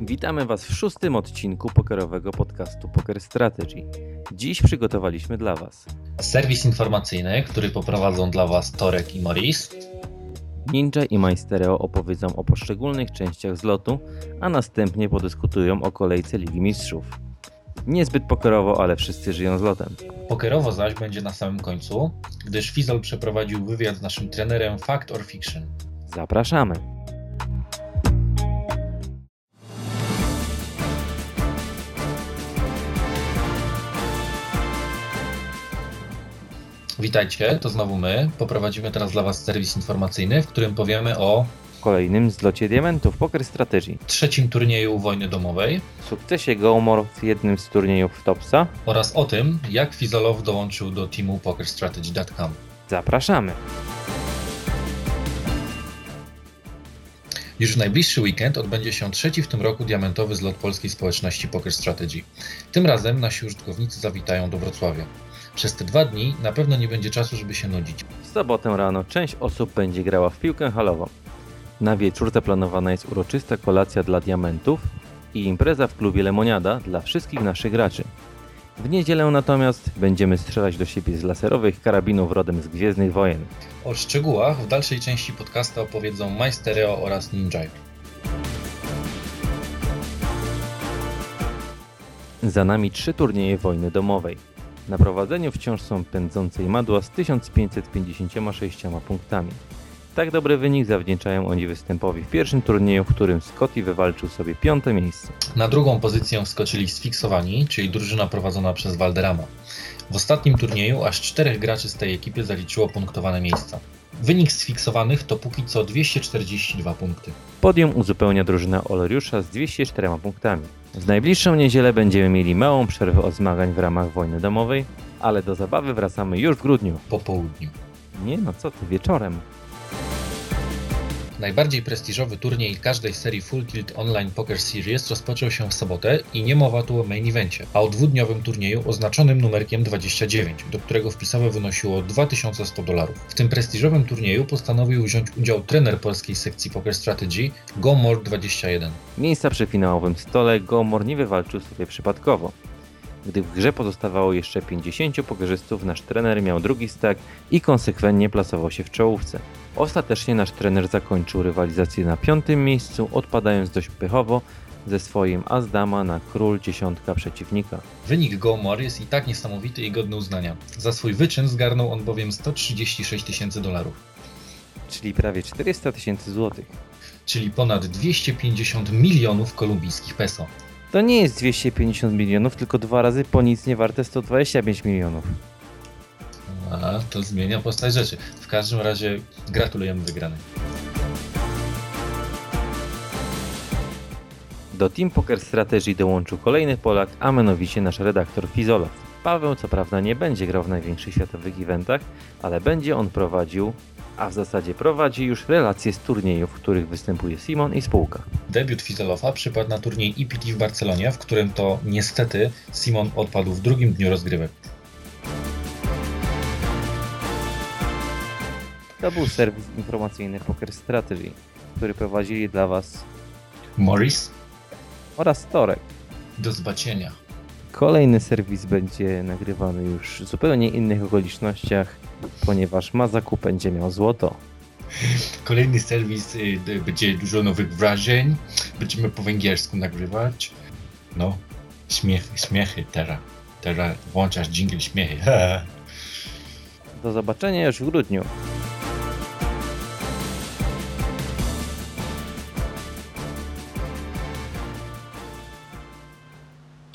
Witamy Was w szóstym odcinku pokerowego podcastu Poker Strategy. Dziś przygotowaliśmy dla Was serwis informacyjny, który poprowadzą dla Was Torek i Maurice. Ninja i Majstereo opowiedzą o poszczególnych częściach zlotu, a następnie podyskutują o kolejce Ligi Mistrzów. Niezbyt pokerowo, ale wszyscy żyją zlotem. Pokerowo zaś będzie na samym końcu, gdyż Fizol przeprowadził wywiad z naszym trenerem Fact or Fiction. Zapraszamy! Witajcie, to znowu my. Poprowadzimy teraz dla Was serwis informacyjny, w którym powiemy o kolejnym zlocie diamentów Poker Strategy, trzecim turnieju wojny domowej sukcesie Gomor w jednym z turniejów Topsa. oraz o tym, jak Fizolow dołączył do teamu PokerStrategy.com. Zapraszamy! Już w najbliższy weekend odbędzie się trzeci w tym roku diamentowy zlot polskiej społeczności Poker Strategy. Tym razem nasi użytkownicy zawitają do Wrocławia. Przez te dwa dni na pewno nie będzie czasu, żeby się nudzić. W sobotę rano część osób będzie grała w piłkę halową. Na wieczór zaplanowana jest uroczysta kolacja dla diamentów i impreza w klubie Lemoniada dla wszystkich naszych graczy. W niedzielę natomiast będziemy strzelać do siebie z laserowych karabinów rodem z Gwiezdnych Wojen. O szczegółach w dalszej części podcasta opowiedzą Majstereo oraz Ninja. Za nami trzy turnieje wojny domowej. Na prowadzeniu wciąż są pędzące Madła z 1556 punktami. Tak dobry wynik zawdzięczają oni występowi w pierwszym turnieju, w którym Scotty wywalczył sobie piąte miejsce. Na drugą pozycję wskoczyli sfiksowani, czyli drużyna prowadzona przez Valderrama. W ostatnim turnieju aż czterech graczy z tej ekipy zaliczyło punktowane miejsca. Wynik sfiksowanych to póki co 242 punkty. Podium uzupełnia drużyna Oleriusza z 204 punktami. W najbliższą niedzielę będziemy mieli małą przerwę od zmagań w ramach wojny domowej, ale do zabawy wracamy już w grudniu. Po południu. Nie no, co ty, wieczorem. Najbardziej prestiżowy turniej każdej serii Full Tilt Online Poker Series rozpoczął się w sobotę i nie mowa tu o main evencie, a o dwudniowym turnieju oznaczonym numerkiem 29, do którego wpisowe wynosiło 2100 dolarów. W tym prestiżowym turnieju postanowił wziąć udział trener polskiej sekcji Poker Strategy Gomor 21. Miejsca przy finałowym stole Gomor nie wywalczył sobie przypadkowo. Gdy w grze pozostawało jeszcze 50 pokerzystów, nasz trener miał drugi stack i konsekwentnie plasował się w czołówce. Ostatecznie nasz trener zakończył rywalizację na piątym miejscu, odpadając dość pychowo ze swoim As-Dama na król dziesiątka przeciwnika. Wynik Gomor jest i tak niesamowity i godny uznania. Za swój wyczyn zgarnął on bowiem 136 tysięcy dolarów, Czyli prawie 400 tysięcy złotych. czyli ponad 250 milionów kolumbijskich peso. To nie jest 250 milionów, tylko dwa razy po nic nie warte 125 milionów. A, to zmienia postać rzeczy. W każdym razie gratulujemy wygranej. Do Team Poker Strategy dołączył kolejny Polak, a mianowicie nasz redaktor Fizolow. Paweł co prawda nie będzie grał w największych światowych eventach, ale będzie on prowadził, a w zasadzie prowadzi już relacje z turniejów, w których występuje Simon i spółka. Debiut Fizolowa przypadł na turniej EPT w Barcelonie, w którym to niestety Simon odpadł w drugim dniu rozgrywek. To był serwis informacyjny Poker Strategy, który prowadzili dla Was Morris, oraz Torek. do zobaczenia. Kolejny serwis będzie nagrywany już w zupełnie innych okolicznościach, ponieważ Mazaku będzie miał złoto. Kolejny serwis y, będzie dużo nowych wrażeń. Będziemy po węgiersku nagrywać. No, śmiechy, śmiechy teraz. Teraz włączasz jingle śmiechy. Do zobaczenia już w grudniu.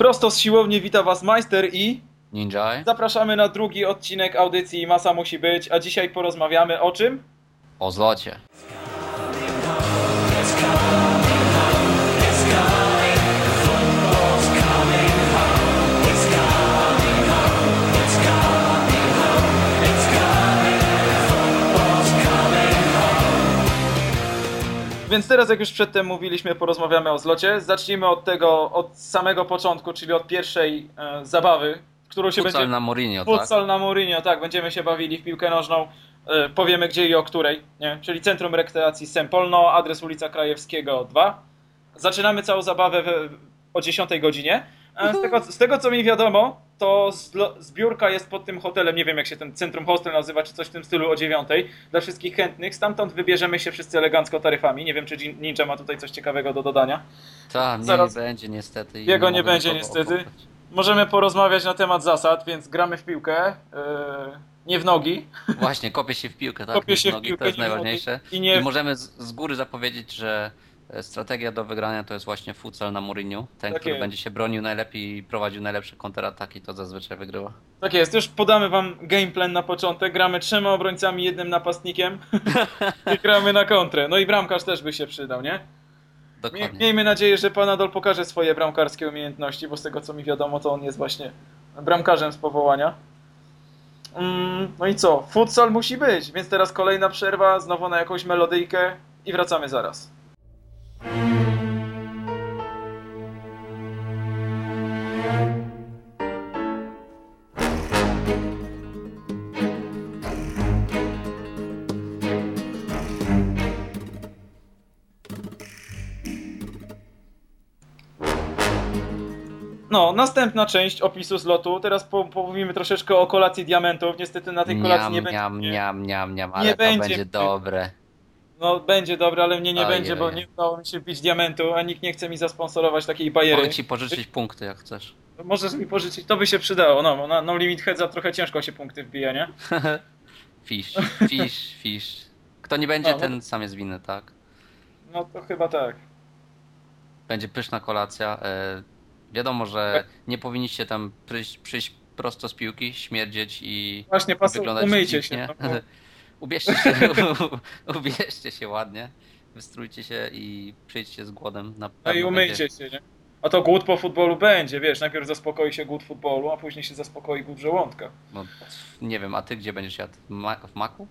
Prosto z siłowni wita Was Majster i Ninja zapraszamy na drugi odcinek audycji Masa musi być, a dzisiaj porozmawiamy o czym? o zlocie. Więc teraz, jak już przedtem mówiliśmy, porozmawiamy o zlocie. Zacznijmy od tego, od samego początku, czyli od pierwszej e, zabawy, którą się Futsal będzie... na Mourinho, tak? Futsal na Mourinho, tak, będziemy się bawili w piłkę nożną. E, powiemy gdzie i o której, nie? Czyli Centrum Rekreacji Sempolno, adres ulica Krajewskiego 2. Zaczynamy całą zabawę w, o 10 godzinie. E, Z tego, z tego co mi wiadomo, to zbiórka jest pod tym hotelem, nie wiem jak się ten centrum hostel nazywa, czy coś w tym stylu o 9 dla wszystkich chętnych. Stamtąd wybierzemy się wszyscy elegancko taryfami. Nie wiem czy Ninja ma tutaj coś ciekawego do dodania. Tak, nie Zaraz- będzie niestety. i Jego nie będzie niestety. Możemy porozmawiać na temat zasad, więc gramy w piłkę, yy, nie w nogi. Właśnie, kopię się w piłkę, tak? Kopię się w Nogi, piłkę, to jest najważniejsze. I I, nie w- możemy z, z góry zapowiedzieć, że strategia do wygrania to jest właśnie futsal na Mourinho. Ten, Tak który jest. będzie się bronił najlepiej i prowadził najlepsze kontrataki, to zazwyczaj wygrywa. Tak jest, już podamy wam gameplan na początek. Gramy trzema obrońcami, jednym napastnikiem i gramy na kontrę. No i bramkarz też by się przydał, nie? Dokładnie. Miejmy nadzieję, że Panadol pokaże swoje bramkarskie umiejętności, bo z tego co mi wiadomo, to on jest właśnie bramkarzem z powołania. Mm, no i co? Futsal musi być, więc teraz kolejna przerwa, znowu na jakąś melodyjkę i wracamy zaraz. No, następna część opisu zlotu. Teraz po, pomówimy troszeczkę o kolacji diamentów. Niestety na tej kolacji nie będzie. niam, niam, niam, niam, ale nie to będzie. będzie dobre. No będzie dobre, ale mnie nie Ojej. będzie, bo nie udało mi się pić diamentu, a nikt nie chce mi zasponsorować takiej bajery. Mogę ci pożyczyć punkty, jak chcesz. Możesz mi pożyczyć, to by się przydało. No, na no limit headza trochę ciężko się punkty wbija, nie? Fish, fish, fish. Kto nie będzie, No, no. ten sam jest winny, tak? No to chyba tak. Będzie pyszna kolacja. E, wiadomo, że nie powinniście tam przyjść, przyjść prosto z piłki, śmierdzieć i Właśnie, pasu, wyglądać umyjcie się. No, bo- ubierzcie się, ubierzcie się ładnie, wystrójcie się i przyjdźcie z głodem. Na no i umyjcie się, nie? A to głód po futbolu będzie, wiesz, najpierw zaspokoi się głód futbolu, a później się zaspokoi głód żołądka. Będzie, no, nie wiem, a ty gdzie będziesz jadł? W Ma- w maku?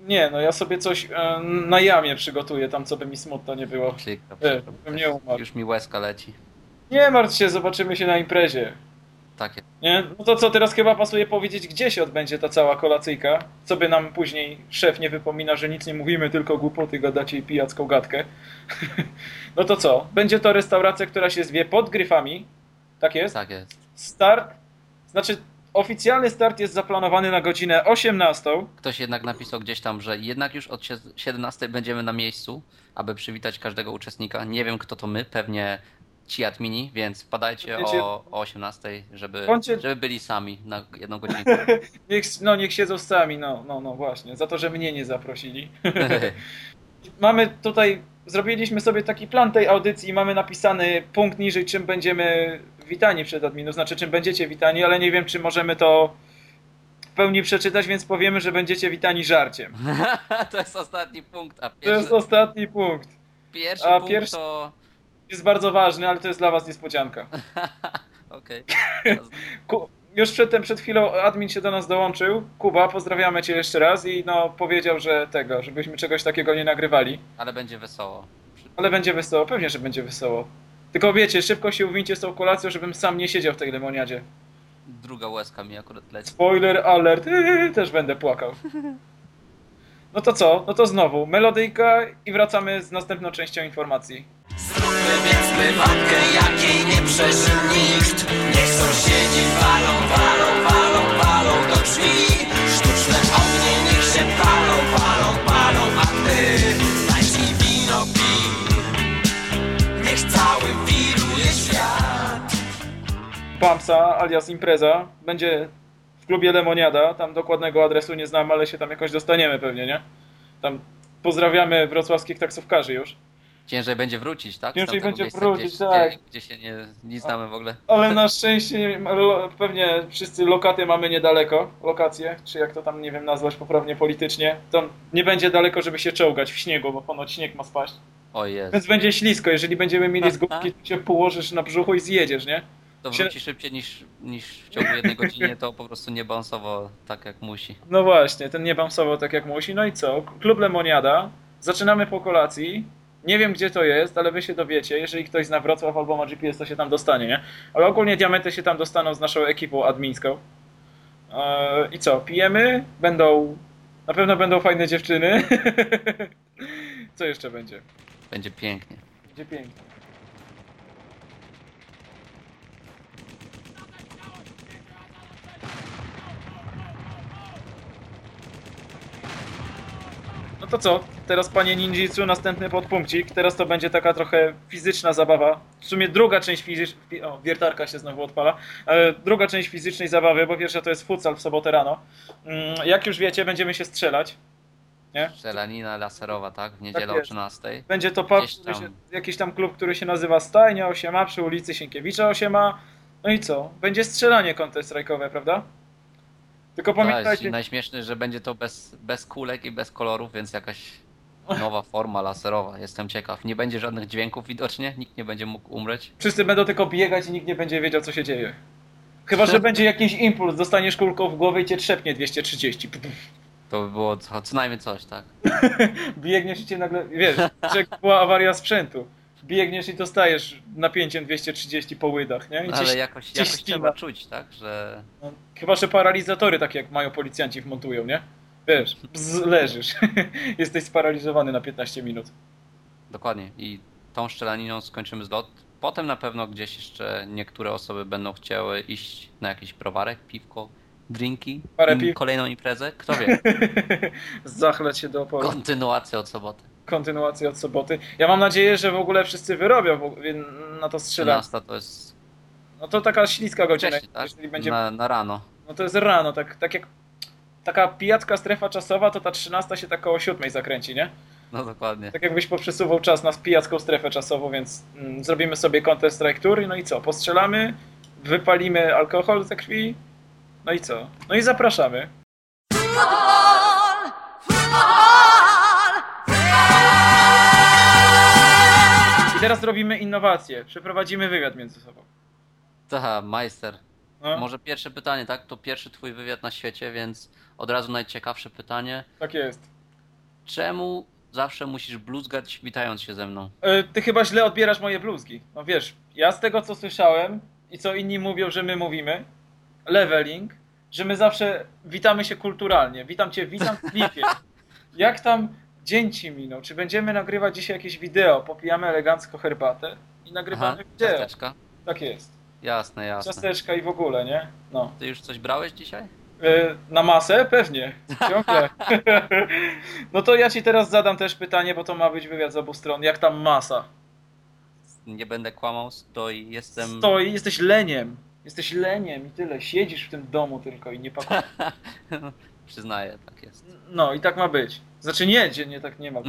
Nie, no ja sobie coś e, na jamie przygotuję, tam co by mi smutno nie było. Nie, przykro, bym nie umarł. Już mi łezka leci. Nie martw się, zobaczymy się na imprezie. Takie. Nie? No to co, teraz chyba pasuje powiedzieć, gdzie się odbędzie ta cała kolacyjka, co by nam później szef nie wypomina, że nic nie mówimy, tylko głupoty gadacie i pijacką gadkę. no to co, będzie to restauracja, która się zwie pod gryfami, tak jest? Tak jest. Start, znaczy oficjalny start jest zaplanowany na godzinę 18, Ktoś jednak napisał gdzieś tam, że jednak już od sie- 17 będziemy na miejscu, aby przywitać każdego uczestnika. Nie wiem kto to my, pewnie ci admini, więc padajcie o, o 18, żeby, Bądźcie- żeby byli sami na jedną godzinkę. niech, no niech siedzą sami, no, no, no właśnie, za to, że mnie nie zaprosili. mamy tutaj, zrobiliśmy sobie taki plan tej audycji i mamy napisany punkt niżej, czym będziemy witani przed adminu, znaczy czym będziecie witani, ale nie wiem, czy możemy to w pełni przeczytać, więc powiemy, że będziecie witani żarciem. to jest ostatni punkt, a To pierwszy, jest ostatni punkt. pierwszy a punkt pierwszy- to... Jest bardzo ważny, ale to jest dla was niespodzianka. Okej. Ku, już przedtem, przed chwilą admin się do nas dołączył. Kuba, pozdrawiamy cię jeszcze raz i no powiedział, że tego, żebyśmy czegoś takiego nie nagrywali. Ale będzie wesoło. Ale będzie wesoło, pewnie, że będzie wesoło. Tylko wiecie, szybko się uwincie z tą kolacją, żebym sam nie siedział w tej lemoniadzie. Druga łezka mi akurat leci. Spoiler alert, yy, też będę płakał. No to co? No to znowu melodyjka i wracamy z następną częścią informacji. Zróbmy więc prywatkę, jakiej nie przeżył nikt Niech sąsiedzi walą, walą, walą, walą do drzwi Sztuczne ognie niech się palą, palą, palą A ty najpij wino pij Niech cały wiruje świat Pamsa alias impreza będzie w klubie Lemoniada. Tam dokładnego adresu nie znam, ale się tam jakoś dostaniemy pewnie, nie? Tam pozdrawiamy wrocławskich taksówkarzy już. Ciężej będzie wrócić, tak? Ciężej będzie wrócić, gdzieś, tak. Gdzie, gdzie się nie, nie znamy w ogóle. Ale na szczęście pewnie wszyscy lokaty mamy niedaleko, lokacje, czy jak to tam, nie wiem, nazwać poprawnie politycznie. To nie będzie daleko, żeby się czołgać w śniegu, bo ponoć śnieg ma spaść. O jest. Więc będzie ślisko, jeżeli będziemy mieli zgubki, to się położysz na brzuchu i zjedziesz, nie? To wróci szybciej niż, niż w ciągu jednej godziny, to po prostu nie balansował tak jak musi. No właśnie, ten nie bamsował tak jak musi. No i co? Klub Lemoniada. Zaczynamy po kolacji. Nie wiem gdzie to jest, ale wy się dowiecie. Jeżeli ktoś zna Wrocław albo ma GPS, to się tam dostanie, nie? Ale ogólnie diamenty się tam dostaną z naszą ekipą admińską. Eee, I co? Pijemy? Będą. Na pewno będą fajne dziewczyny. co jeszcze będzie? Będzie pięknie. Będzie pięknie. No to co? Teraz panie ninjitsu, następny podpunkcik. Teraz to będzie taka trochę fizyczna zabawa. W sumie druga część fizycznej... O, wiertarka się znowu odpala. E, druga część fizycznej zabawy, bo pierwsza to jest futsal w sobotę rano. Mm, jak już wiecie, będziemy się strzelać. Nie? Strzelanina laserowa, tak? W niedzielę o jest. 13. Będzie to pub, tam. się, jakiś tam klub, który się nazywa Stajnia 8 przy ulicy Sienkiewicza 8 No i co? Będzie strzelanie counter-strike'owe, prawda? Tylko Tak, pamiętajcie, najśmieszniejsze, że będzie to bez, bez kulek i bez kolorów, więc jakaś nowa forma laserowa. Jestem ciekaw. Nie będzie żadnych dźwięków widocznie, nikt nie będzie mógł umrzeć. wszyscy będą tylko biegać i nikt nie będzie wiedział, co się dzieje. Chyba, że będzie jakiś impuls, dostaniesz kulką w głowę i cię trzepnie 230. To by było co, co najmniej coś, tak? Biegniesz i cię nagle, wiesz, że była awaria sprzętu. Biegniesz i dostajesz napięciem 230 po łydach, nie? I cię Ale jakoś, jakoś ścina. trzeba czuć, tak? Że No, chyba, że paralizatory takie jak mają policjanci wmontują, nie? Wiesz, bzz, leżysz. Jesteś sparaliżowany na 15 minut. dokładnie. I tą szczelaniną skończymy zlot. Potem na pewno gdzieś jeszcze niektóre osoby będą chciały iść na jakiś browarek, piwko, drinki, Parę piw. kolejną imprezę. Kto wie? Zachleć się do oporu. Kontynuacja od soboty. Kontynuacja od soboty. Ja mam nadzieję, że w ogóle wszyscy wyrobią na to strzelanie. 13 to jest No to taka śliska godzina, wcześniej, tak? jeżeli będzie... Na, na rano. No to jest rano, tak, tak jak... Taka pijacka strefa czasowa, to ta 13 się tak koło 7 zakręci, nie? No dokładnie. Tak jakbyś poprzesuwał czas na pijacką strefę czasową, więc mm, zrobimy sobie Counter Strike Tour, no i co? Postrzelamy, wypalimy alkohol ze krwi, no i co? No i zapraszamy. I teraz robimy innowację, przeprowadzimy wywiad między sobą. Ta, majster. No, Może pierwsze pytanie, tak? To pierwszy twój wywiad na świecie, więc od razu najciekawsze pytanie. tak jest. Czemu zawsze musisz bluzgać witając się ze mną? E, Ty chyba źle odbierasz moje bluzgi. No wiesz, ja z tego co słyszałem i co inni mówią, że my mówimy, leveling, że my zawsze witamy się kulturalnie. Witam cię, witam w klipie. Jak tam dzień ci minął? Czy będziemy nagrywać dzisiaj jakieś wideo? Popijamy elegancko herbatę i nagrywamy Aha, wideo. ciasteczka. Tak jest. Jasne, jasne. Ciasteczka i w ogóle, nie? No. Ty już coś brałeś dzisiaj? E, Na masę? Pewnie. Ciągle. No to ja ci teraz zadam też pytanie, bo to ma być wywiad z obu stron. Jak tam masa? Nie będę kłamał, stoi, jestem... Stoi, jesteś leniem. Jesteś leniem i tyle. Siedzisz w tym domu tylko i nie pakujesz. Przyznaję, tak jest. No i tak ma być. Znaczy nie, gdzie nie tak nie ma.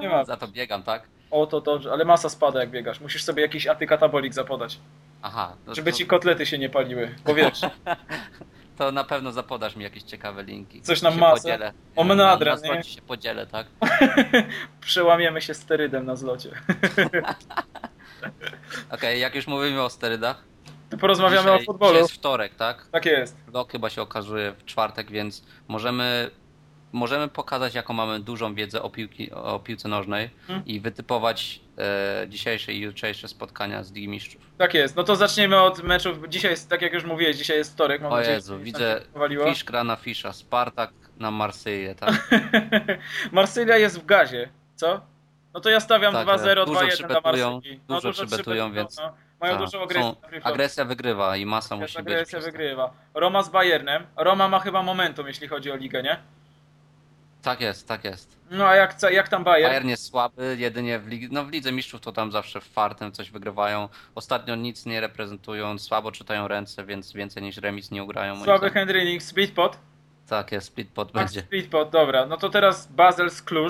Nie ma. Za to biegam, tak? O to dobrze, ale masa spada jak biegasz. Musisz sobie jakiś antykatabolik zapodać, Aha. No żeby to, ci kotlety się nie paliły. Bo wiesz, to na pewno zapodasz mi jakieś ciekawe linki. Coś na masę? Podzielę. O, na, menadra, na nie? się podzielę, tak? przełamiemy się sterydem na zlocie. Okej, jak już mówimy o sterydach. Tu porozmawiamy dzisiaj, o futbolu. Dzisiaj jest wtorek, tak? Tak jest. Rok chyba się okazuje w czwartek, więc możemy, możemy pokazać, jaką mamy dużą wiedzę o, piłki, o piłce nożnej Hmm. i wytypować e, dzisiejsze i jutrzejsze spotkania z Ligi Mistrzów. Tak jest. No to zaczniemy od meczów. Dzisiaj jest, tak jak już mówiłeś, dzisiaj jest wtorek. Mam O nadzieję, Jezu, widzę powaliło. Fisz gra na Fisza, Spartak na Marsyję, tak? Marsylia jest w gazie, co? No to ja stawiam Tak, 2-0, dużo 2-1 dla Marsylii. dużo przybetują, więc- No. Mają Tak, dużą agresję. są-. Agresja wygrywa i masa musi być. agresja przez to. wygrywa. Roma z Bayernem. Roma ma chyba momentum, jeśli chodzi o ligę, nie? Tak jest, tak jest. No a jak, jak tam Bayern? Bayern jest słaby, jedynie w, ligi, no w Lidze Mistrzów to tam zawsze fartem coś wygrywają. Ostatnio nic nie reprezentują, słabo czytają ręce, więc więcej niż remis nie ugrają. Słaby zdaniem. Henry Nick, split pot. Tak jest, split pot Tak, będzie. split pot, dobra. No to teraz Basel z Cluj.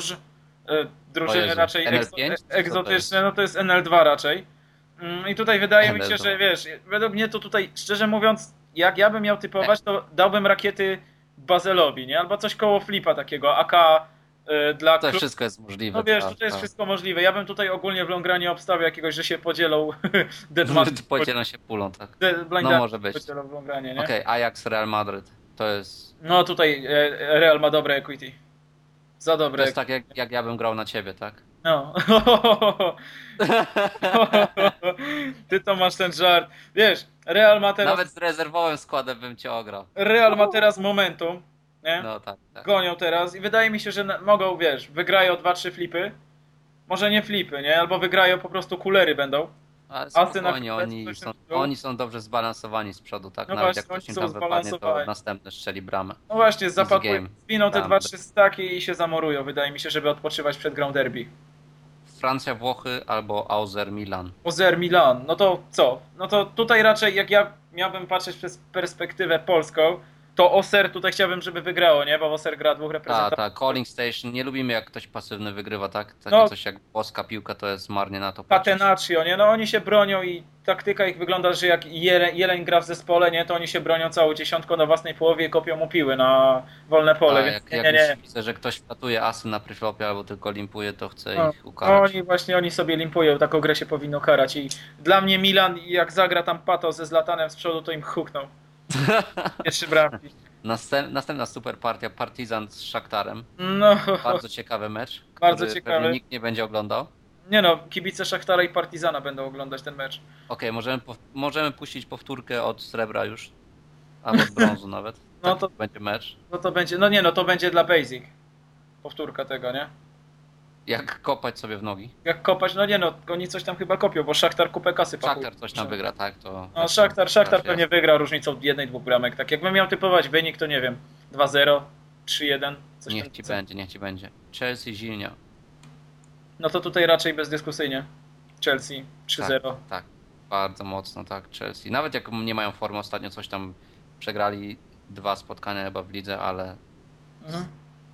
O Drużyny raczej NL5? egzo- Czy co to egzotyczne, no to jest NL2 raczej. Mm, I tutaj wydaje mi się, NL2. że wiesz, według mnie to tutaj, szczerze mówiąc, jak ja bym miał typować, to dałbym rakiety Bazelowi, nie? Albo coś koło flipa takiego, AK e, dla To wszystko jest możliwe. No wiesz, tak, to jest tak. wszystko możliwe. Ja bym tutaj ogólnie w Longranie obstawiał jakiegoś, że się podzielą Deadman. Podzielą się pulą, tak. De- No może być. Podzielą w Longranie, nie? Okej, Ajax, Real Madryt. To jest, No tutaj e, Real ma dobre equity. Za dobre to jest tak, jak, jak ja bym grał na ciebie, tak? No. Ty to masz ten żart. Wiesz, Real ma teraz, Nawet z rezerwowym składem bym cię ograł. Real ma teraz momentum, nie? No tak, tak. Gonią teraz i wydaje mi się, że mogą, wiesz, wygrają 2-3 flipy. Może nie flipy, nie? Albo wygrają po prostu kulery będą. Ale spokojnie, oni są, oni są dobrze zbalansowani z przodu, tak? No Nawet właśnie, jak ktoś im są tam wypadnie, to następny strzeli bramę. No właśnie, zapakują, zwiną te Tam. 2-3 staki i się zamorują, wydaje mi się, żeby odpoczywać przed Ground Derby. Francja, Włochy albo Auser, Milan. Ozer Milan, no to co? No to tutaj raczej jak ja miałbym patrzeć przez perspektywę polską, to Oser tutaj chciałbym, żeby wygrało, nie? Bo Oser gra dwóch Tak, reprezentantów. tak, Calling Station. Nie lubimy jak ktoś pasywny wygrywa, tak? Takie No. coś jak włoska piłka to jest marnie na to. Catenaccio, nie? No oni się bronią i taktyka ich wygląda, że jak jeleń, jeleń gra w zespole, nie? To oni się bronią całą dziesiątką na własnej połowie i kopią mu piły na wolne pole, A więc jak, nie, jak nie, nie. widzę, że ktoś wlatuje asy na preflopie albo tylko limpuje, to chce No, ich ukarać. Oni właśnie, oni sobie limpują, taką grę się powinno karać i dla mnie Milan, jak zagra tam Pato ze Zlatanem z przodu, to im hukną. Pierwszy bramki. Następ, następna super partia Partizan z Szaktarem. No, Bardzo ciekawy mecz, Bardzo ciekawy. nikt nie będzie oglądał. nie no, kibice Szachtara i Partizana będą oglądać ten mecz. Okej, możemy, pow- możemy puścić powtórkę od srebra już. Albo od brązu nawet. No Tak to- będzie mecz. No to będzie, no nie no, to będzie dla Basic. Powtórka tego, nie? Jak kopać sobie w nogi. Jak kopać, no nie no, oni coś tam chyba kopią, bo Szachtar kupę kasy pakuje. Szaktar coś tam wygra, tak? To No Szachtar, Szachtar Raczej pewnie wygra różnicą jednej, dwóch bramek. Tak jakbym miał typować wynik, to nie wiem, 2-0, 3-1, coś Niech tam. ci będzie, niech ci będzie. Chelsea Zilnia. No to tutaj raczej bezdyskusyjnie. Chelsea 3-0. Tak, bardzo mocno, tak, Chelsea. Nawet jak nie mają formy, ostatnio coś tam przegrali dwa spotkania chyba w lidze, ale Mhm.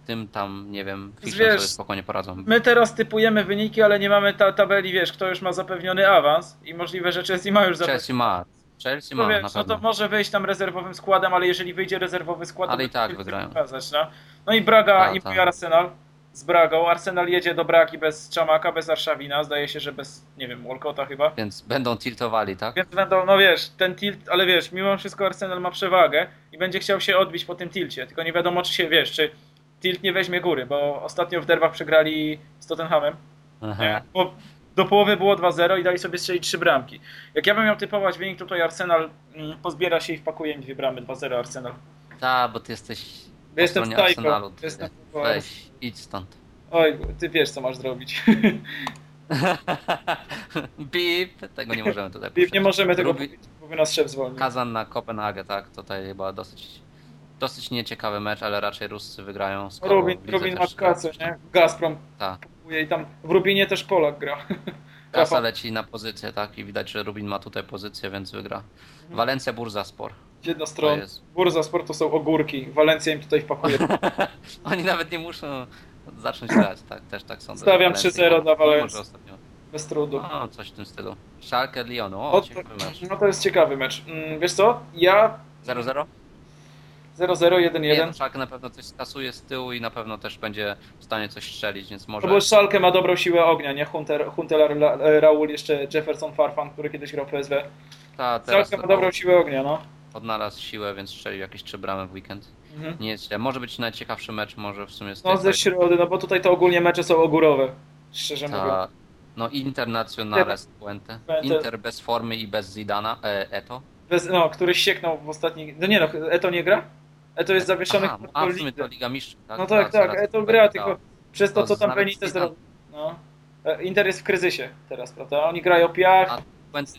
Tym tam, nie wiem, Wiesz, sobie spokojnie poradzą. My teraz typujemy wyniki, ale nie mamy ta tabeli, wiesz, kto już ma zapewniony awans i możliwe, że Chelsea ma już zapewniony. Chelsea ma, Chelsea No ma, wiesz, na no pewno. to może wyjść tam rezerwowym składem, ale jeżeli wyjdzie rezerwowy skład, Ale to i tak wygrają. Pokazać, no. no i Braga Tak, i tak. mój Arsenal z Bragą. Arsenal jedzie do Bragi bez Czamaka, bez Arszawina. Zdaje się, że bez, nie wiem, Walcota chyba. Więc będą tiltowali, tak? Więc będą, no wiesz, ten tilt, ale wiesz, mimo wszystko Arsenal ma przewagę i będzie chciał się odbić po tym tilcie. Tylko nie wiadomo, czy się, wiesz, czy tilt nie weźmie góry, bo ostatnio w derbach przegrali z Tottenhamem. Aha. Nie? Bo do połowy było 2-0 i dali sobie strzelić trzy bramki. Jak ja bym miał typować wynik, to tutaj Arsenal mm, pozbiera się i wpakuje im dwie bramy, 2-0 Arsenal. Tak, bo ty jesteś po Jestem stronie. Arsenalu. Jestem- Weź, idź stąd. Oj, ty wiesz co masz zrobić. Bip, tego nie możemy tutaj nie puszczać. możemy tego Lubi- powiedzieć, bo by nas szef zwolnił. Kazan na Kopenhagę, tak? Tutaj chyba dosyć, dosyć nieciekawy mecz, ale raczej Ruscy wygrają. Rubin, Rubin ma kasę, że- nie? Gazprom Tak. i tam w Rubinie też Polak gra. Kasa leci na pozycję, tak? I widać, że Rubin ma tutaj pozycję, więc wygra. Mhm. Walencja, Burza, Spor. Jedna To strona. jest. Burza Sportu są ogórki. Walencja im tutaj wpakuje. Oni nawet nie muszą zacząć grać, tak? Też tak sądzę. Stawiam że 3-0 dla Walencji-. Bez trudu. No, coś w tym stylu. Schalke, Lyon, o, O, mecz. no to jest ciekawy mecz. Mm, Wiesz co? Ja 0-0? 0-0, Nie, 1-1. no, Schalke na pewno coś skasuje z tyłu i na pewno też będzie w stanie coś strzelić, więc może... No bo Szalkę ma dobrą siłę ognia, nie? Hunter, Hunter Raul, jeszcze Jefferson Farfan, który kiedyś grał w PSW. Ta, teraz Szalkę ma dobrą siłę ognia, no. odnalazł siłę, więc strzelił jakieś trzy bramy w weekend. Mhm. Nie jest źle. Może być najciekawszy mecz, może w sumie z No tej ze środy, no bo tutaj to ogólnie mecze są ogórowe. Szczerze mówiąc. ta, No Internacionales Puente. Puente. Inter bez formy i bez Zidana, e, Eto. Bez, no, któryś sieknął w ostatnich... No nie no, Eto nie gra? Eto jest zawieszony Aha, a w sumie to Liga Mistrzów, tak? No tak, tak, Eto gra, tylko przez to, To co tam Benitez zrobił. No. E, Inter jest w kryzysie teraz, prawda? Oni grają piach, A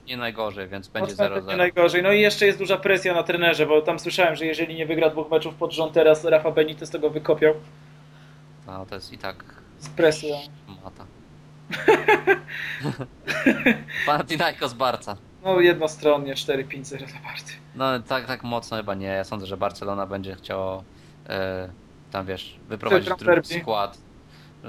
nie najgorzej, więc będzie Mocno nie 0-0. najgorzej. No i jeszcze jest duża presja na trenerze, bo tam słyszałem, że jeżeli nie wygra dwóch meczów pod rząd teraz, Rafa Benitez tego wykopiał No to jest i tak z presją. mata. Panathinaikos Barca. No jednostronnie 4-5-0 dla Barty. No tak, tak mocno chyba nie. Ja sądzę, że Barcelona będzie chciało e, tam wiesz, wyprowadzić drugi derby. skład,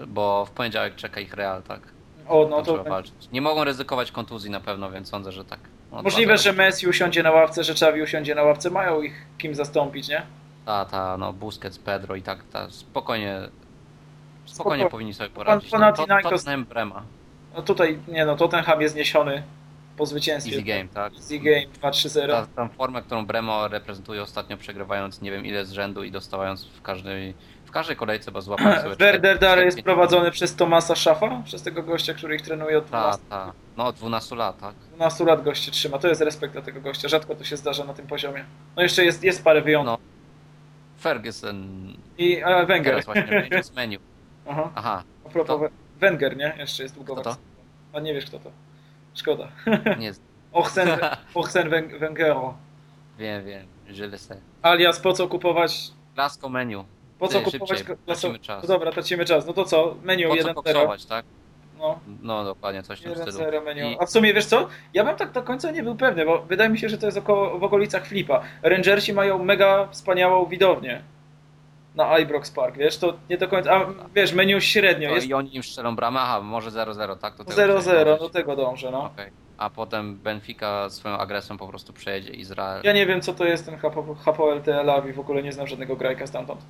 bo w poniedziałek czeka ich Real, tak? O, no to trzeba walczyć. Nie mogą ryzykować kontuzji na pewno, więc sądzę, że tak. No, możliwe, że Messi usiądzie na ławce, że Xavi usiądzie na ławce, mają ich kim zastąpić, nie? Ta, ta, no Busquets, Pedro i tak, ta, spokojnie, spokojnie Spoko- powinni sobie Pan- poradzić. No, Panathinaikos- to, Tottenham Brema. No tutaj, nie no, Tottenham jest zniesiony. Po zwycięstwie. Easy game, tak? Easy game 2-3-0. Ta, tą formę, którą Bremo reprezentuje ostatnio, przegrywając nie wiem ile z rzędu i dostając w każdej, w każdej kolejce, bo złapał sobie... Werder Dare jest prowadzony przez Tomasa Szafa, przez tego gościa, który ich trenuje od Ta, 12, ta. No od 12 lat, tak? 12 lat goście trzyma. To jest respekt dla tego gościa. Rzadko to się zdarza na tym poziomie. No jeszcze jest, jest parę wyjątków. No. Ferguson I e, Wenger. teraz właśnie menu. Aha. Aha, A propos To- We- Wenger, nie? Jeszcze jest długo. Kto to? A nie wiesz kto to. Szkoda. nie Ochsen, Ochsen Wengero. wiem, wiem, źle se. Alias po co kupować Klasko menu. Po co Ty, kupować szybciej, tracimy czas. No dobra, tracimy czas. No to co? Menu Po co 1-0. koksować, tak? No, No dokładnie, coś w tym stylu. 1-0 menu. I- A w sumie wiesz co? Ja bym tak do końca nie był pewny, bo wydaje mi się, że to jest około, w okolicach flipa. Rangersi mają mega wspaniałą widownię na Ibrox Park, wiesz? To nie do końca. A wiesz, menu średnio. No Jest i oni im strzelą bramę, aha, może 0-0, tak? Do tego 0-0, chciałem do tego dążę, no. Okej. A potem Benfica swoją agresją po prostu przejedzie Izrael. Ja nie wiem, co to jest ten HPL Tel Aviv, w ogóle nie znam żadnego grajka stamtąd.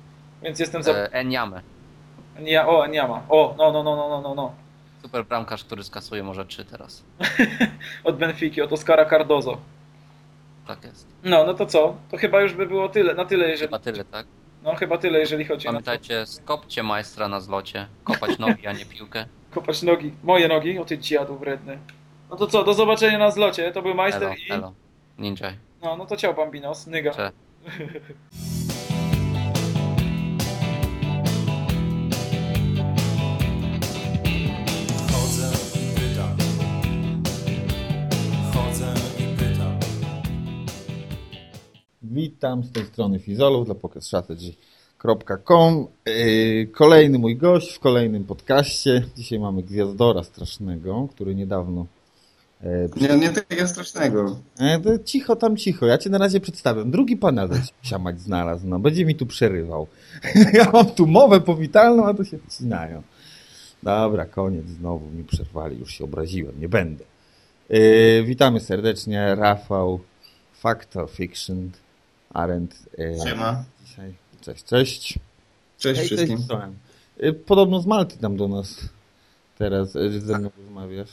Więc jestem za... E, Enyame. Nie, o, nie ma. O, no, no, no, no, no, no, no. Super bramkarz, który skasuje może 3 teraz. Od Benfiki, od Oscara Cardozo. Tak jest. No, no to co? To chyba już by było tyle, na tyle, jeżeli... Chyba tyle, tak? No, chyba tyle, jeżeli chodzi o Pamiętajcie, skopcie majstra na zlocie. Kopać nogi, a nie piłkę. kopać nogi. Moje nogi, o ty dziadu wredny. No to co, do zobaczenia na zlocie. To był Majster Elo, i... elo. Ninja. No, no to ciao Bambinos, nyga. Cze. Witam z tej strony Fizolów dla PocketStrategy.com. Yy, Kolejny mój gość w kolejnym podcaście. Dzisiaj mamy gwiazdora strasznego, który niedawno. e, Nie, nie takiego strasznego. E, to Cicho tam, cicho. Ja cię na razie przedstawiam. Drugi pana siamać znalazł. No, będzie mi tu przerywał. ja mam tu mowę powitalną, a tu się wcinają. Dobra, koniec. Znowu mi przerwali. Już się obraziłem. Nie będę. E, witamy serdecznie. Rafał, Factor Fiction, Arendt. e, Siema. Dzisiaj. Cześć, cześć. Cześć Hej, wszystkim. cześć. E, Podobno z Malty tam do nas teraz e, ze mną rozmawiasz.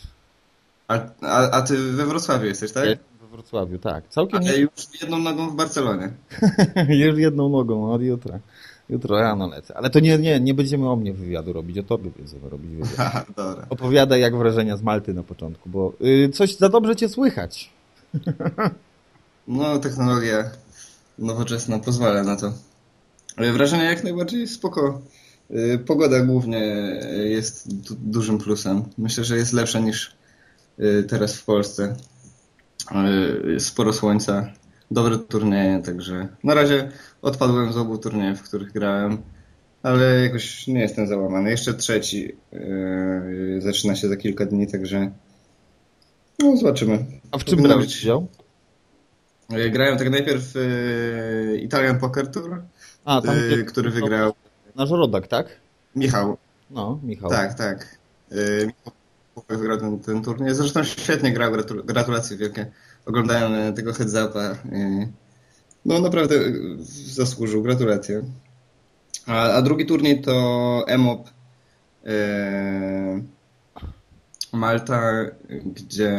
A, a, a ty we Wrocławiu jesteś, tak? Ja we Wrocławiu, tak. Całkiem A ja już jedną nogą w Barcelonie. Już jedną nogą od jutra. Jutro rano lecę. Ale to nie, nie, nie będziemy o mnie wywiadu robić, o tobie będziemy robić wywiad. Dobra. Opowiadaj jak wrażenia z Malty na początku, bo y, coś za dobrze cię słychać. No, technologia nowoczesna pozwala na to. Ale Wrażenie jak najbardziej spoko. Y, Pogoda głównie jest du dużym plusem. Myślę, że jest lepsza niż teraz w Polsce. Jest sporo słońca, dobre turnieje, także na razie odpadłem z obu turniejów, w których grałem, ale jakoś nie jestem załamany. Jeszcze trzeci zaczyna się za kilka dni, także no zobaczymy. A w czym brałeś udział? Y, Grałem tak najpierw y, Italian Poker Tour, A, tam y, gdzie- który wygrał Nasz rodak, tak? Michał. No, Michał. Tak, tak. Michał wygrał ten, ten turniej. Zresztą świetnie grał, gratu- gratulacje wielkie. Oglądałem tego heads upa. No naprawdę zasłużył, gratulacje. A, a drugi turniej to EMOP Malta, gdzie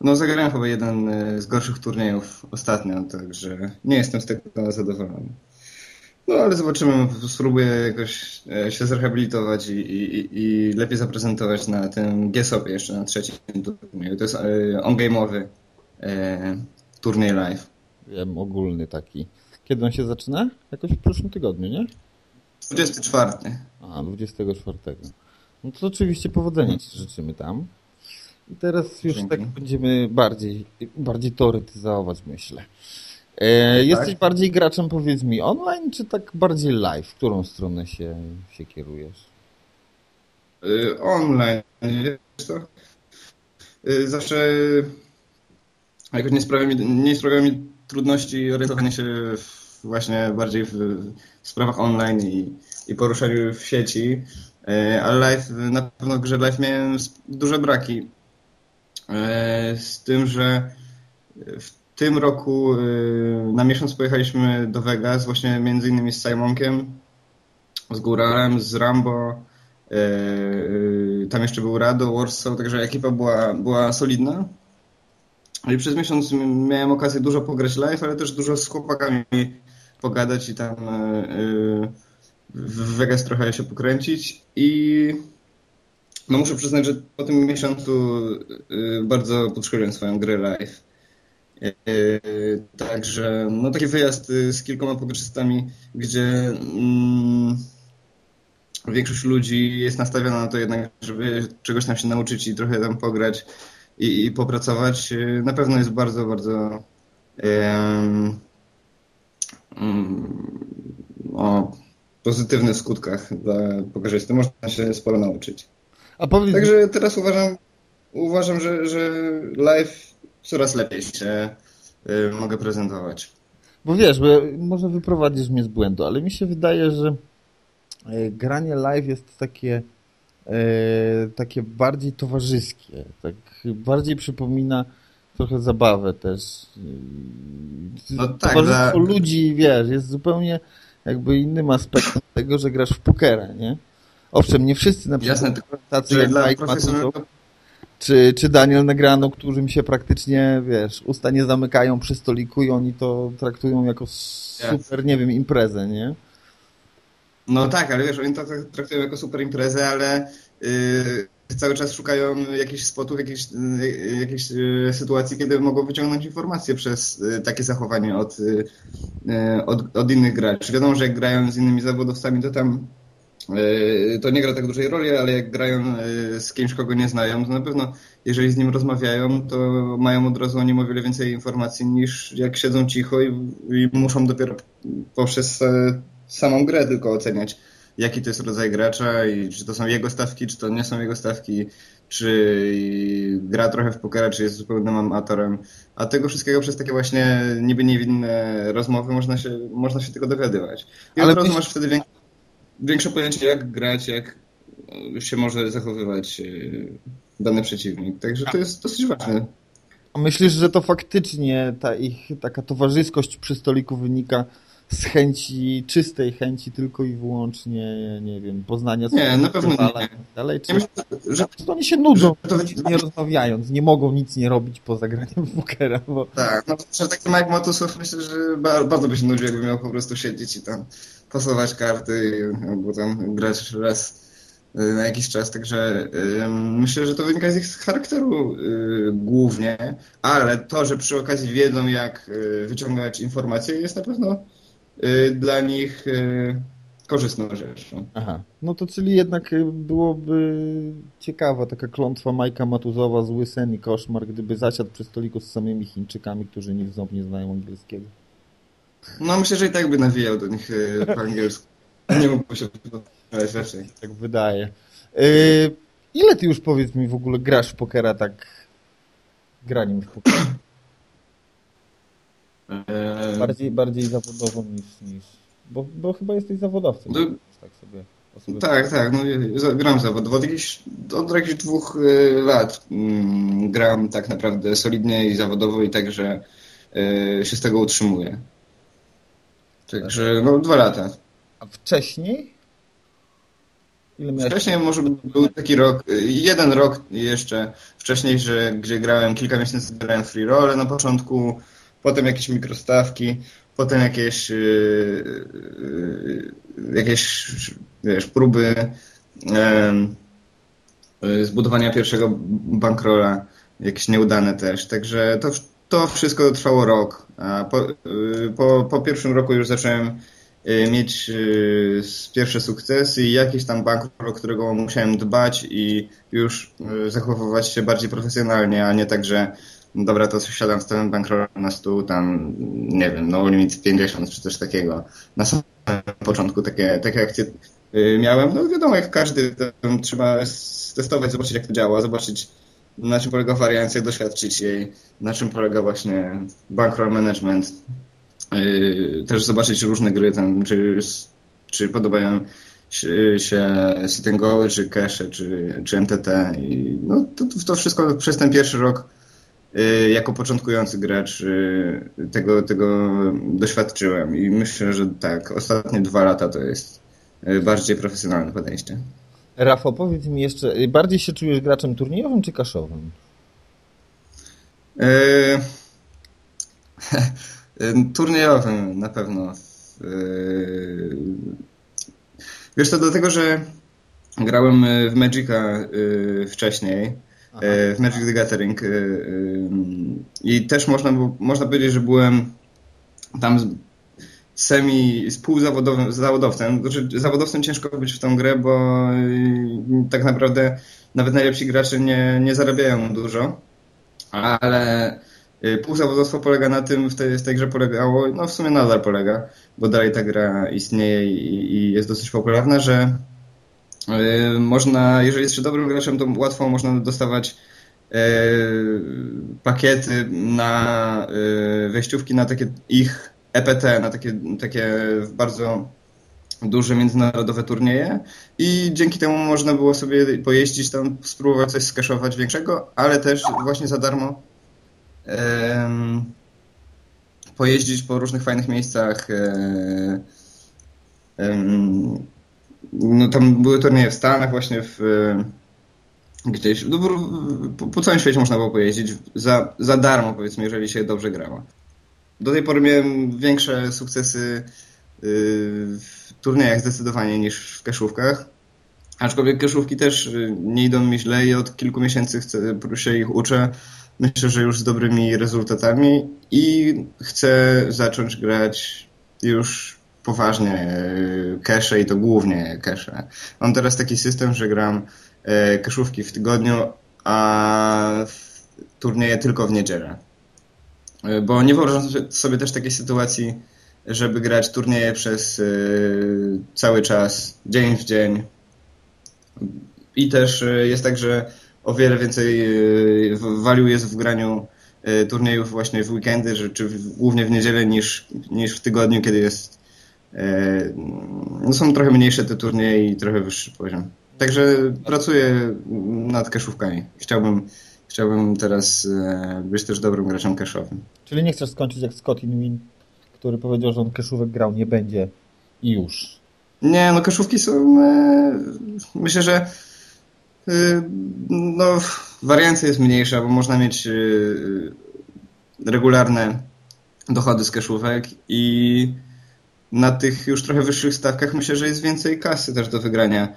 no zagrałem chyba jeden y, z gorszych turniejów ostatnio, także nie jestem z tego zadowolony. No ale zobaczymy, spróbuję jakoś e, się zrehabilitować i, i, i- i lepiej zaprezentować na tym GSOP jeszcze na trzecim turnieju. To jest e, on-game'owy e, turniej live. Wiem, ogólny taki. Kiedy on się zaczyna? Jakoś w przyszłym tygodniu, nie? 24. A, 24. No to oczywiście powodzenia Ci życzymy tam. I teraz już Dzięki. tak będziemy bardziej, bardziej teoretyzować, myślę. E, jesteś bardziej graczem, powiedz mi, online, czy tak bardziej live? W którą stronę się, się kierujesz? Y, online, wiesz co? Y, Zawsze jakoś nie sprawia mi, nie sprawia mi trudności orientowanie się w, właśnie bardziej w, w sprawach online i, i poruszaniu w sieci, ale live, na pewno w grze live miałem duże braki. Y, Z tym, że w tym roku y, na miesiąc pojechaliśmy do Vegas, właśnie między innymi z Simonkiem, z Góralem, z Rambo, yy, tam jeszcze był Rado, Warsaw, także ekipa była, była solidna. I przez miesiąc miałem okazję dużo pograć live, ale też dużo z chłopakami pogadać i tam e, e, w Vegas trochę się pokręcić i no muszę przyznać, że po tym miesiącu e, bardzo podszkoliłem swoją grę live. E, Także no taki wyjazd e, z kilkoma pograczystami, gdzie mm, większość ludzi jest nastawiona na to jednak, żeby czegoś tam się nauczyć i trochę tam pograć i, i popracować, na pewno jest bardzo, bardzo em, mm, o pozytywnych skutkach dla pogarzysty. Można się sporo nauczyć. A powiedz, Także teraz uważam, uważam, że, że live coraz lepiej się y, mogę prezentować. bo wiesz, bo może wyprowadzisz mnie z błędu, ale mi się wydaje, że e, granie live jest takie e, takie bardziej towarzyskie, tak bardziej przypomina trochę zabawę też. No tak, Towarzystwo dla- ludzi, wiesz, jest zupełnie jakby innym aspektem tego, że grasz w pokera, nie? Owszem, nie wszyscy na przykład Jasne, tylko tacy jak Mike czy, czy Daniel Negrano, którym się praktycznie, wiesz, usta nie zamykają przy stoliku i oni to traktują jako super, nie wiem, imprezę, nie? No tak, ale wiesz, oni to tak traktują jako super imprezę, ale y, cały czas szukają jakichś spotów, jakichś, y, jakichś y, sytuacji, kiedy mogą wyciągnąć informacje przez y, takie zachowanie od, y, y, od, od innych graczy. Wiadomo, że jak grają z innymi zawodowcami, to tam to nie gra tak dużej roli, ale jak grają y, z kimś, kogo nie znają, to na pewno jeżeli z nim rozmawiają, to mają od razu o nim o wiele więcej informacji niż jak siedzą cicho i, i muszą dopiero poprzez e, samą grę tylko oceniać, jaki to jest rodzaj gracza i czy to są jego stawki, czy to nie są jego stawki, czy gra trochę w pokera, czy jest zupełnym amatorem. A tego wszystkiego przez takie właśnie niby niewinne rozmowy można się, można się tego dowiadywać. I Ale od razu masz wtedy większe, większe pojęcie, jak grać, jak e, się może zachowywać e, dany przeciwnik. Także to jest dosyć ważne. A myślisz, że to faktycznie ta ich taka towarzyskość przy stoliku wynika z chęci, czystej chęci tylko i wyłącznie, nie wiem, poznania Nie, na pewno nie. tak dalej, czy Ja myślę, że że oni się nudzą, to nie rozmawiając, nie mogą nic nie robić poza graniem w pokera, bo Tak, no że taki Mike Matusow myślę, że ba- bardzo by się nudził, jakby miał po prostu siedzieć i tam pasować karty albo tam grać raz y, na jakiś czas, także myślę, że to wynika z ich charakteru y, głównie, ale to, że przy okazji wiedzą jak y, wyciągać informacje jest na pewno dla nich korzystną rzeczą. Aha, no to czyli jednak byłoby ciekawa taka klątwa Majka Matuzowa z Łysem i Koszmar, gdyby zasiadł przy stoliku z samymi Chińczykami, którzy ni w ząb nie znają angielskiego. No myślę, że i tak by nawijał do nich y, po angielsku. Nie mógłby się przygotować raczej. Tak wydaje. Y, ile ty już powiedz mi w ogóle grasz w pokera tak graniem w pokera? Eee, Bardziej, bardziej zawodowo niż, niż bo, bo chyba jesteś zawodowcem. No, tak sobie, Tak, tak, no gram zawodowo. Od jakichś, od jakichś dwóch y, lat mm, gram tak naprawdę solidnie i zawodowo i także y, się z tego utrzymuję. Także no dwa lata. A wcześniej? Ile miałeś? Wcześniej może był taki rok, jeden rok jeszcze wcześniej, że gdzie grałem kilka miesięcy grałem free roll na początku, potem jakieś mikrostawki, potem jakieś y, y, jakieś wiesz, próby zbudowania pierwszego bankrola, jakieś nieudane też. Także to, to wszystko trwało rok. Po, y, po, po pierwszym roku już zacząłem y, mieć y, pierwsze sukcesy i jakiś tam bankroll, o którego musiałem dbać i już zachowywać się bardziej profesjonalnie, a nie tak, że dobra, to siadam z tym bankrollem na stół, tam nie wiem, no limit 50 czy coś takiego. Na samym początku takie, takie akcje miałem. No wiadomo, jak każdy, trzeba testować, zobaczyć jak to działa, zobaczyć na czym polega wariancja, doświadczyć jej, na czym polega właśnie bankroll management. Yy, też zobaczyć różne gry, tam, czy, czy podobają się, się sit and go, czy cache, czy, czy MTT. I no, to, to wszystko przez ten pierwszy rok yy, jako początkujący gracz yy, tego, tego doświadczyłem i myślę, że tak, ostatnie dwa lata to jest bardziej profesjonalne podejście. Rafał, powiedz mi jeszcze, bardziej się czujesz graczem turniejowym czy kaszowym? Yy, turniejowym na pewno. Yy, wiesz to dlatego, że grałem w Magica y, wcześniej, w Magic the Gathering i też można, można powiedzieć, że byłem tam z- semi współzawodowym zawodowcem. Znaczy, zawodowcem ciężko być w tą grę, bo y, tak naprawdę nawet najlepsi gracze nie, nie zarabiają dużo, ale y, półzawodowstwo polega na tym, w tej, w tej grze polegało, no w sumie nadal polega, bo dalej ta gra istnieje i, i jest dosyć popularna, że y, można, jeżeli jest się dobrym graczem, to łatwo można dostawać e, pakiety na e, wejściówki na takie ich EPT, na takie, takie bardzo duże międzynarodowe turnieje i dzięki temu można było sobie pojeździć tam, spróbować coś skaszować większego, ale też właśnie za darmo em, pojeździć po różnych fajnych miejscach. Em, no tam były turnieje w Stanach właśnie w e, gdzieś, no, po, po całym świecie można było pojeździć za, za darmo powiedzmy, jeżeli się dobrze grało. Do tej pory miałem większe sukcesy yy, w turniejach zdecydowanie niż w kaszówkach. Aczkolwiek kaszówki też yy, nie idą mi źle i od kilku miesięcy chcę, się ich uczę. Myślę, że już z dobrymi rezultatami i chcę zacząć grać już poważnie yy, cache i to głównie cache. Mam teraz taki system, że gram kaszówki w tygodniu, a turnieje tylko w niedzielę. E, Bo nie wyobrażam sobie- też takiej sytuacji, żeby grać turnieje przez e, cały czas, dzień w dzień. I też e, jest tak, że o wiele więcej value jest w graniu turniejów właśnie w weekendy, czy głównie w niedzielę niż, niż w tygodniu, kiedy jest no są trochę mniejsze te turnieje i trochę wyższy poziom. Także pracuję nad kaszówkami. Chciałbym, chciałbym teraz e, być też dobrym graczem kaszowym. Czyli nie chcesz skończyć jak Scott Inwin, który powiedział, że on keszówek grał nie będzie i już. Nie, no kaszówki są. E, myślę, że e, no, wariancja jest mniejsza, bo można mieć regularne dochody z kaszówek i na tych już trochę wyższych stawkach myślę, że jest więcej kasy też do wygrania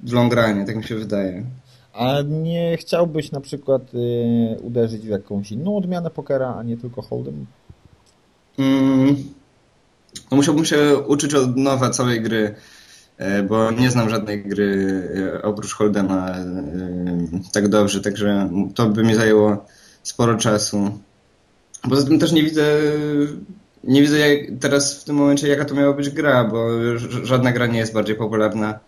w longranie, tak mi się wydaje. A nie chciałbyś na przykład y, uderzyć w jakąś inną odmianę pokera, a nie tylko hold'em? Mm, no musiałbym się uczyć od nowa całej gry, e, bo nie znam żadnej gry e, oprócz Hold'ema e, tak dobrze, także to by mi zajęło sporo czasu. Poza tym też nie widzę, nie widzę jak, teraz w tym momencie jaka to miała być gra, bo żadna gra nie jest bardziej popularna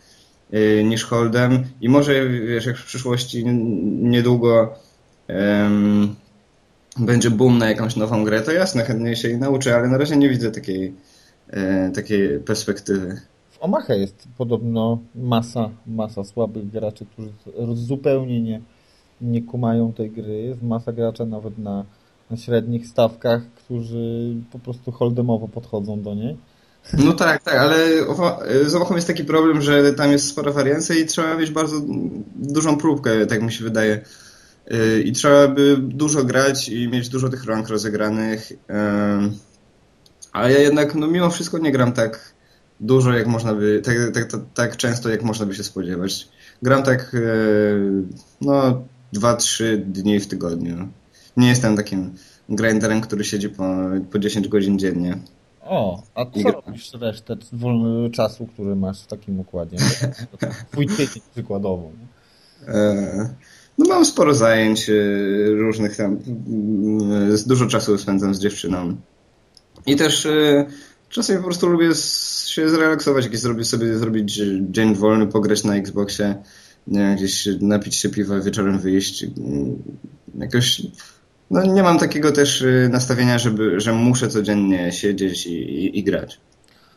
niż Hold'em i może wiesz, jak w przyszłości niedługo em, będzie boom na jakąś nową grę, to jasne, chętnie się jej nauczę, ale na razie nie widzę takiej, e, takiej perspektywy. W Omaha jest podobno masa, masa słabych graczy, którzy zupełnie nie, nie kumają tej gry. Jest masa graczy nawet na, na średnich stawkach, którzy po prostu holdemowo podchodzą do niej. No tak, tak, ale z Omachą jest taki problem, że tam jest spora wariancja i trzeba mieć bardzo dużą próbkę, tak mi się wydaje. Y, I trzeba by dużo grać i mieć dużo tych rank rozegranych. Ale ja jednak, no mimo wszystko nie gram tak dużo, jak można by, tak, tak, tak, tak często, jak można by się spodziewać. Gram tak, y, no, 2-3 dni w tygodniu. Nie jestem takim grinderem, który siedzi po, po 10 godzin dziennie. O, a co I- robisz resztę wolnego czasu, który masz w takim układzie? Twój tydzień przykładowo. E, No mam sporo zajęć e, różnych tam. mm, z- Dużo czasu spędzam z dziewczyną. I też e, czasem po prostu lubię się zrelaksować, jakieś zrobić sobie zrobić dzień wolny, pograć na Xboxie, nie wiem, gdzieś napić się piwa, wieczorem wyjść. mm, Jakoś no nie mam takiego też e, nastawienia, żeby, że muszę codziennie siedzieć i, i, i grać.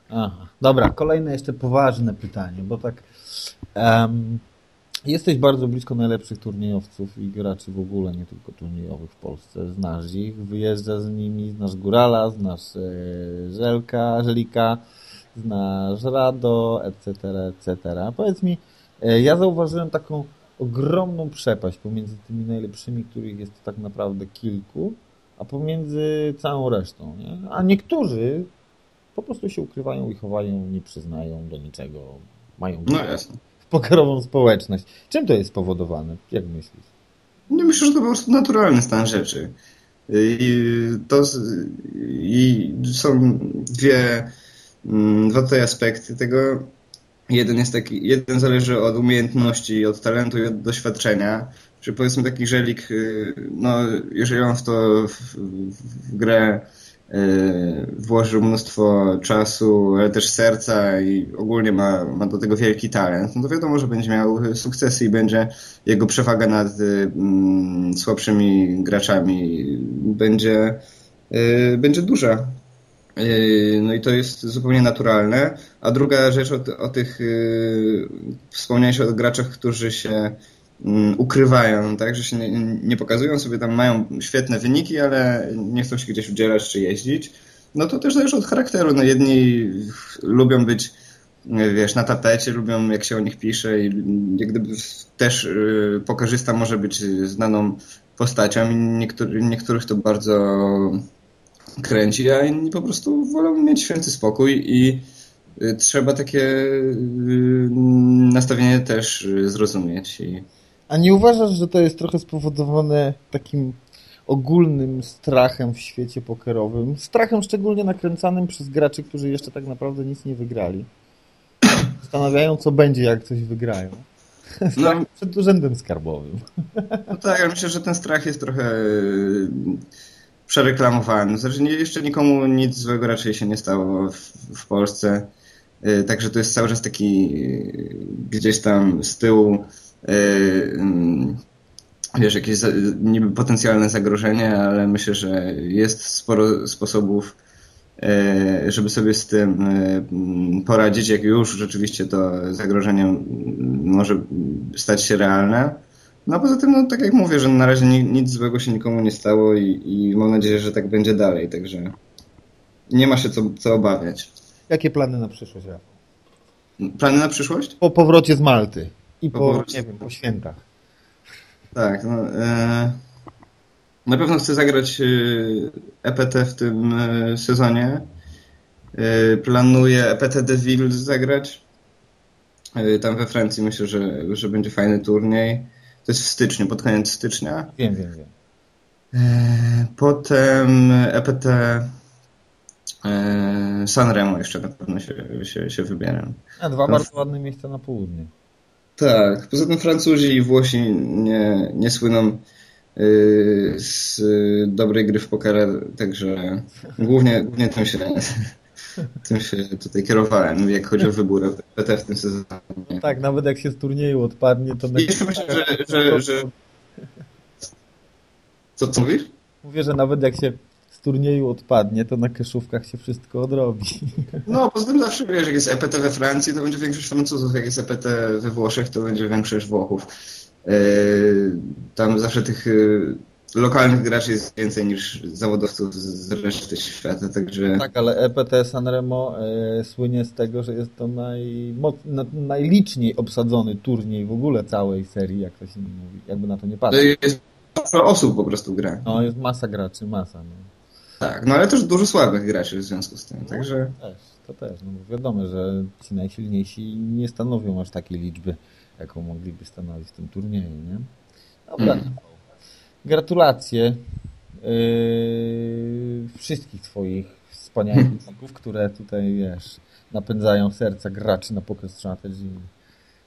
Aha. Dobra, kolejne jeszcze poważne pytanie, bo tak em, jesteś bardzo blisko najlepszych turniejowców i graczy w ogóle, nie tylko turniejowych w Polsce. Znasz ich, wyjeżdżasz z nimi, znasz Górala, znasz e, Żelka, Żelika, znasz Rado, etc., etc. Powiedz mi, e, ja zauważyłem taką ogromną przepaść pomiędzy tymi najlepszymi, których jest tak naprawdę kilku, a pomiędzy całą resztą. Nie? A niektórzy po prostu się ukrywają i chowają, nie przyznają do niczego, mają No pokerową społeczność. Czym to jest spowodowane? Jak myślisz? Nie myślę, że to po prostu naturalny stan rzeczy. I to i są dwie, mm, dwa tutaj aspekty tego. Jeden jest taki, jeden zależy od umiejętności, od talentu i od doświadczenia. Czy powiedzmy taki żelik, y, no jeżeli on w to w, w, grę y, włożył mnóstwo czasu, ale też serca i ogólnie ma, ma do tego wielki talent, no to wiadomo, że będzie miał sukcesy i będzie jego przewaga nad y, mm, słabszymi graczami będzie, y, będzie duża. Y, No i to jest zupełnie naturalne. A druga rzecz o, o tych, y, wspomniałeś o graczach, którzy się mm, ukrywają, tak, że się nie, nie pokazują sobie, tam mają świetne wyniki, ale nie chcą się gdzieś udzielać czy jeździć. No to też zależy od charakteru. No jedni lubią być wiesz, na tapecie, lubią jak się o nich pisze i jak gdyby też y, pokerzysta może być znaną postacią i niektóry, niektórych to bardzo kręci, a inni po prostu wolą mieć święty spokój i y, trzeba takie y, nastawienie też y, zrozumieć. I, A nie uważasz, że to jest trochę spowodowane takim ogólnym strachem w świecie pokerowym? Strachem szczególnie nakręcanym przez graczy, którzy jeszcze tak naprawdę nic nie wygrali. Zastanawiają, co będzie, jak coś wygrają. Strach no, przed urzędem skarbowym. no tak, ja myślę, że ten strach jest trochę przereklamowany. Znaczy jeszcze nikomu nic złego raczej się nie stało w, w Polsce. Y, Także to jest cały czas taki y, gdzieś tam z tyłu y, mm, wiesz, jakieś niby potencjalne zagrożenie, ale myślę, że jest sporo sposobów, żeby sobie z tym poradzić, jak już rzeczywiście to zagrożenie może stać się realne. No a poza tym, no tak jak mówię, że na razie ni- nic złego się nikomu nie stało i, i mam nadzieję, że tak będzie dalej, także nie ma się co, co obawiać. Jakie plany na przyszłość, Rafał? Plany na przyszłość? Po powrocie z Malty i Po po, nie wiem, po świętach. Tak, no, e, na pewno chcę zagrać e, EPT w tym e, sezonie. E, planuję EPT Deville zagrać. E, tam we Francji myślę, że, że będzie fajny turniej. To jest w styczniu, pod koniec stycznia. Wiem, wiem, wiem. E, Potem EPT e, Sanremo jeszcze na pewno się, się, się wybieram. A dwa bardzo ładne miejsca na południe. Tak, poza tym Francuzi i Włosi nie, nie słyną y, z dobrej gry w pokera, także głównie, głównie tym się, tym się tutaj kierowałem, jak chodzi o wybór PT w tym sezonie. Tak, nawet jak się z turnieju odpadnie, to... jeszcze myślę, że, że, że... Co, co mówisz? Mówię, że nawet jak się z turnieju odpadnie, to na keszówkach się wszystko odrobi. No, poza tym zawsze wiesz, jak jest EPT we Francji, to będzie większość Francuzów, jak jest EPT we Włoszech, to będzie większość Włochów. Yy, Tam zawsze tych yy, lokalnych graczy jest więcej niż zawodowców z reszty świata, także Tak, ale EPT Sanremo e, słynie z tego, że jest to najmoc, na, najliczniej obsadzony turniej w ogóle całej serii, jak to się mówi, jakby na to nie to patrzeć. jest dużo osób po prostu gra. No, jest masa graczy, masa. No. Tak, no ale też dużo słabych graczy w związku z tym, także Też, to też. No, bo wiadomo, że ci najsilniejsi nie stanowią aż takiej liczby, jaką mogliby stanowić w tym turnieju, nie? Dobra. Mm. Gratulacje yy, wszystkich twoich wspaniałych wyników, które tutaj, wiesz, napędzają serca graczy na Poker Strategy.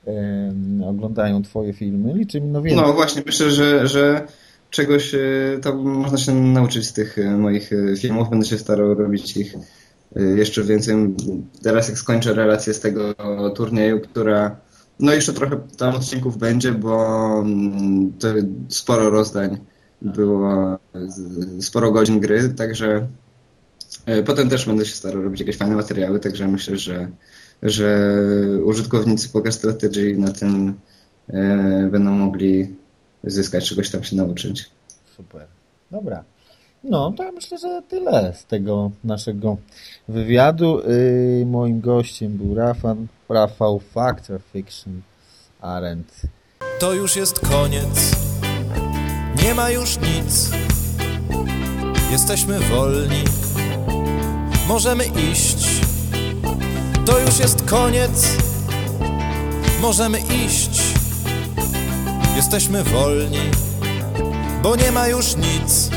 Yy, oglądają twoje filmy. Liczy mi no więcej. no właśnie myślę, że, że czegoś e, tam można się nauczyć z tych e, moich e, filmów, będę się starał robić ich jeszcze więcej. Teraz jak skończę relację z tego turnieju, która no jeszcze trochę tam odcinków będzie, bo mm, to sporo rozdań było, sporo godzin gry, także e, potem też będę się starał robić jakieś fajne materiały, także myślę, że, że użytkownicy Poker Strategy na tym e, będą mogli zyskać, czegoś tam się nauczyć. Super. Dobra. No, ja myślę, że tyle z tego naszego wywiadu. Yy, moim gościem był Rafał, Rafał Factor Fiction Arendt. To już jest koniec, nie ma już nic. Jesteśmy wolni, możemy iść. To już jest koniec, możemy iść. Jesteśmy wolni, bo nie ma już nic.